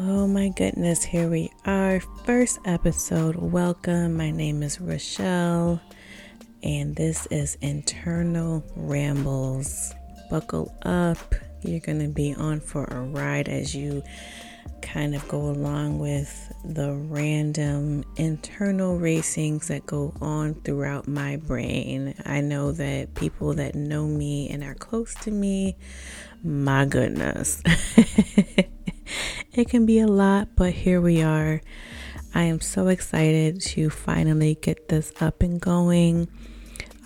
Oh my goodness, here we are. First episode. Welcome. My name is Rochelle, and this is Internal Rambles. Buckle up. You're going to be on for a ride as you kind of go along with the random internal racings that go on throughout my brain. I know that people that know me and are close to me, my goodness. it can be a lot, but here we are. I am so excited to finally get this up and going.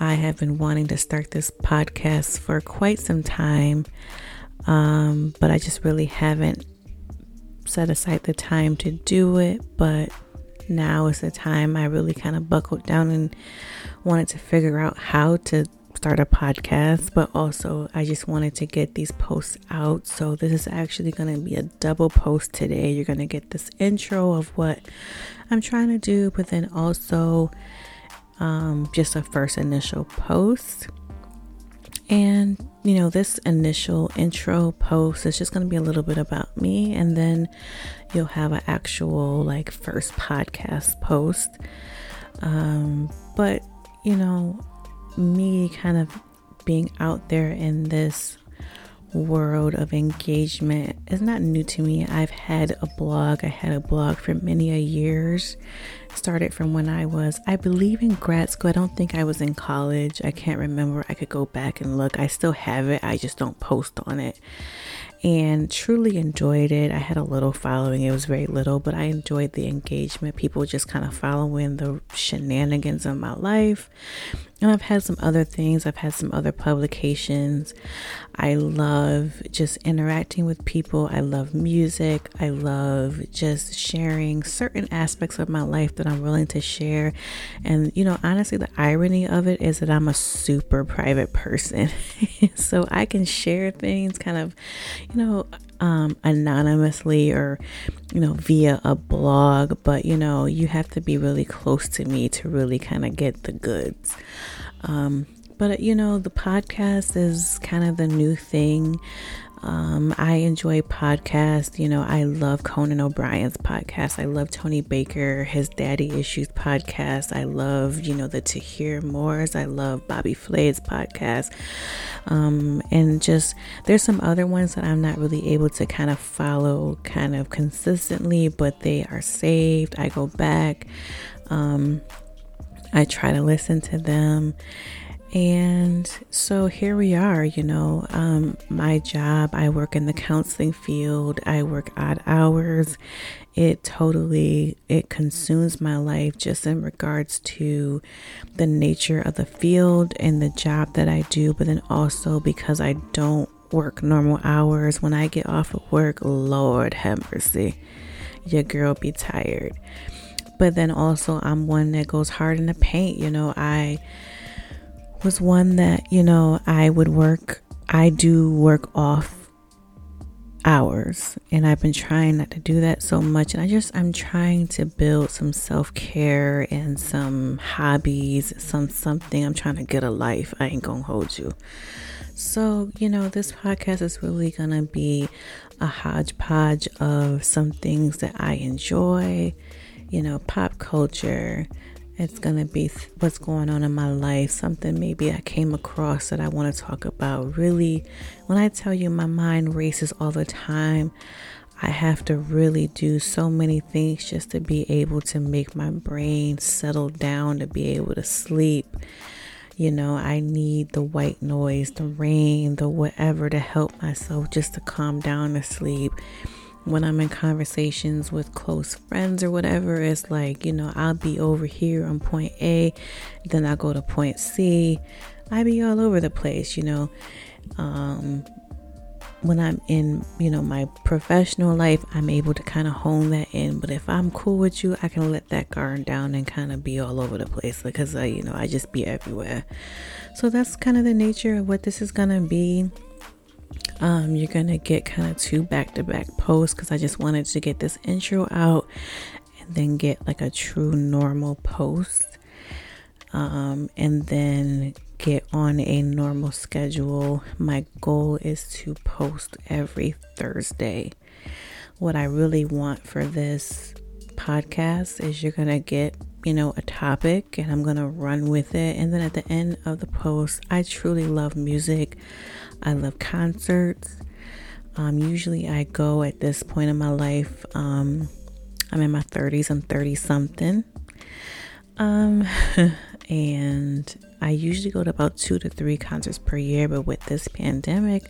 I have been wanting to start this podcast for quite some time, um, but I just really haven't set aside the time to do it. But now is the time I really kind of buckled down and wanted to figure out how to start a podcast, but also I just wanted to get these posts out. So this is actually going to be a double post today. You're going to get this intro of what I'm trying to do, but then also um, just a first initial post. And you know, this initial intro post is just going to be a little bit about me, and then you'll have an actual like first podcast post. Um, but you know, me kind of being out there in this world of engagement is not new to me. I've had a blog. I had a blog for many a years. Started from when I was, I believe, in grad school. I don't think I was in college. I can't remember. I could go back and look. I still have it. I just don't post on it and truly enjoyed it. I had a little following, it was very little, but I enjoyed the engagement. People just kind of following the shenanigans of my life. And I've had some other things, I've had some other publications. I love just interacting with people. I love music. I love just sharing certain aspects of my life that I'm willing to share. And, you know, honestly, the irony of it is that I'm a super private person. so I can share things kind of, you know, um, anonymously or, you know, via a blog, but, you know, you have to be really close to me to really kind of get the goods. Um, but, you know, the podcast is kind of the new thing. Um, I enjoy podcasts. You know, I love Conan O'Brien's podcast. I love Tony Baker, his Daddy Issues podcast. I love, you know, the To Hear More's. I love Bobby Flay's podcast. Um, and just there's some other ones that I'm not really able to kind of follow kind of consistently, but they are saved. I go back. Um, I try to listen to them and so here we are, you know, um, my job, I work in the counseling field, I work odd hours. It totally, it consumes my life just in regards to the nature of the field and the job that I do, but then also because I don't work normal hours. When I get off of work, Lord have mercy, your girl be tired. But then also I'm one that goes hard in the paint, you know, I, was one that, you know, I would work, I do work off hours and I've been trying not to do that so much and I just I'm trying to build some self-care and some hobbies some something. I'm trying to get a life. I ain't gonna hold you. So you know this podcast is really gonna be a hodgepodge of some things that I enjoy you know pop culture it's going to be what's going on in my life, something maybe I came across that I want to talk about. Really, when I tell you my mind races all the time, I have to really do so many things just to be able to make my brain settle down, to be able to sleep. You know, I need the white noise, the rain, the whatever to help myself just to calm down to sleep when I'm in conversations with close friends or whatever, it's like, you know, I'll be over here on point A, then I go to point C. I be all over the place, you know. Um, when I'm in, you know, my professional life, I'm able to kind of hone that in. But if I'm cool with you, I can let that guard down and kind of be all over the place because, I, you know, I just be everywhere. So that's kind of the nature of what this is going to be. Um, you're gonna get kind of two back to back posts because I just wanted to get this intro out and then get like a true normal post. Um, and then get on a normal schedule. My goal is to post every Thursday. what I really want for this podcast is you're going to get, you know, a topic and I'm going to run with it. And then at the end of the post, I truly love music. I love concerts. Um, usually I go at this point in my life. Um, I'm in my 30s, I'm 30 something. Um, and I usually go to about two to three concerts per year, but with this pandemic,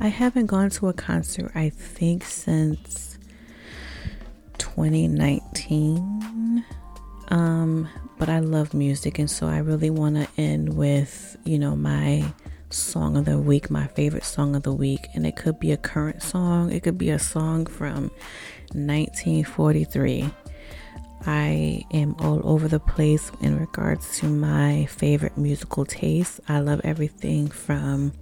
I haven't gone to a concert, I think, since 2019. Um, but I love music, and so I really want to end with, you know, my song of the week, my favorite song of the week. And it could be a current song, it could be a song from 1943. I am all over the place in regards to my favorite musical taste. I love everything from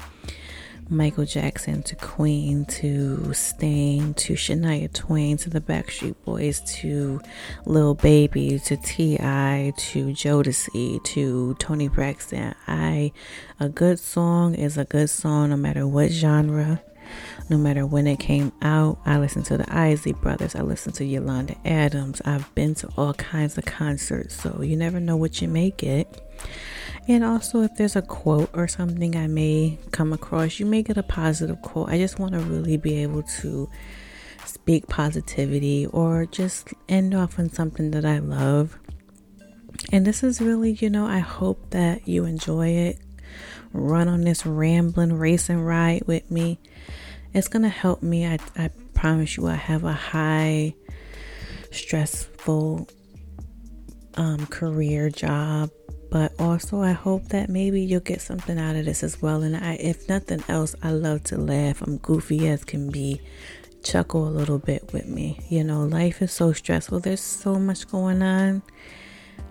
Michael Jackson to Queen to Sting to Shania Twain to the Backstreet Boys to Lil Baby to T.I. to Jodeci to Toni Braxton. I a good song is a good song no matter what genre no matter when it came out. I listened to the Isley Brothers, I listened to Yolanda Adams. I've been to all kinds of concerts, so you never know what you may get. And also, if there's a quote or something I may come across, you may get a positive quote. I just want to really be able to speak positivity or just end off on something that I love. And this is really, you know, I hope that you enjoy it. Run on this rambling racing ride with me it's going to help me. I, I promise you, I have a high stressful um, career job, but also I hope that maybe you'll get something out of this as well. And I, if nothing else, I love to laugh. I'm goofy as can be. Chuckle a little bit with me. You know, life is so stressful. There's so much going on.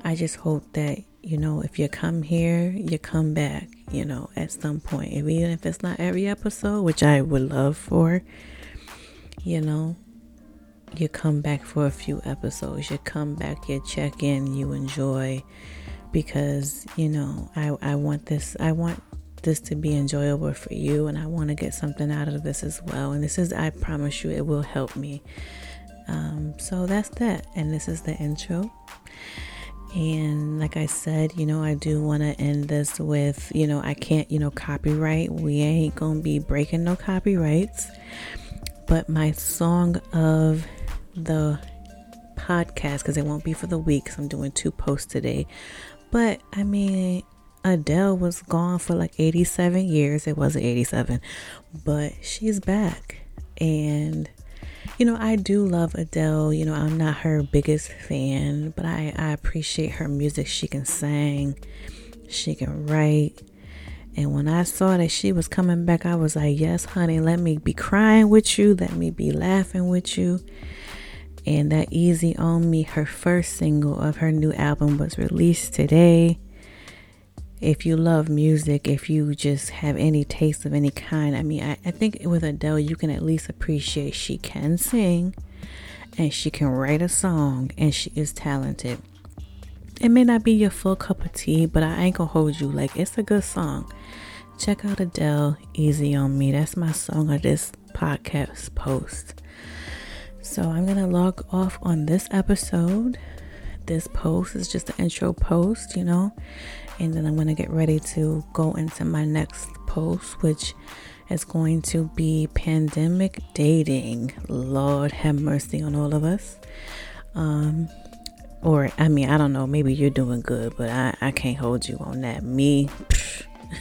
I just hope that you know, if you come here, you come back, you know, at some point. If, even if it's not every episode, which I would love for, you know, you come back for a few episodes. You come back, you check in, you enjoy because, you know, I, I want this, I want this to be enjoyable for you and I want to get something out of this as well. And this is, I promise you, it will help me. Um, so that's that. And this is the intro. And like I said, you know, I do want to end this with, you know, I can't, you know, copyright. We ain't going to be breaking no copyrights. But my song of the podcast, because it won't be for the week, because I'm doing two posts today. But I mean, Adele was gone for like 87 years. It wasn't 87, but she's back. And you know, I do love Adele. You know, I'm not her biggest fan, but I, I appreciate her music. She can sing, she can write. And when I saw that she was coming back, I was like, yes, honey, let me be crying with you, let me be laughing with you. And that Easy on Me, her first single of her new album, was released today if you love music, if you just have any taste of any kind, I mean, I, I think with Adele, you can at least appreciate she can sing and she can write a song and she is talented. It may not be your full cup of tea, but I ain't gonna hold you. Like, it's a good song. Check out Adele, Easy on Me. That's my song of this podcast post. So I'm gonna log off on this episode. This post is just an intro post, you know and then I'm going to get ready to go into my next post, which is going to be pandemic dating. Lord have mercy on all of us. Um, or, I mean, I don't know, maybe you're doing good, but I, I can't hold you on that. Me,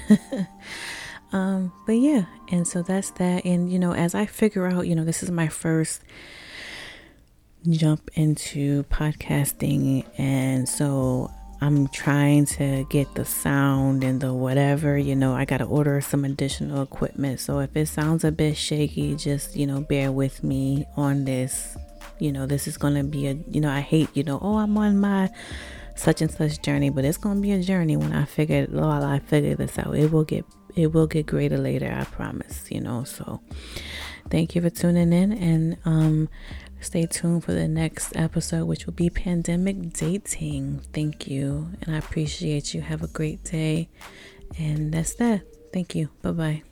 um, but yeah, and so that's that. And, you know, as I figure out, you know, this is my first jump into podcasting, and so I'm trying to get the sound and the whatever, you know, I got to order some additional equipment. So if it sounds a bit shaky, just, you know, bear with me on this. You know, this is going to be a, you know, I hate, you know, oh, I'm on my such and such journey, but it's going to be a journey when I figure while I figure this out. It will get it will get greater later, I promise, you know. So thank you for tuning in and um Stay tuned for the next episode, which will be pandemic dating. Thank you. And I appreciate you. Have a great day. And that's that. Thank you. Bye bye.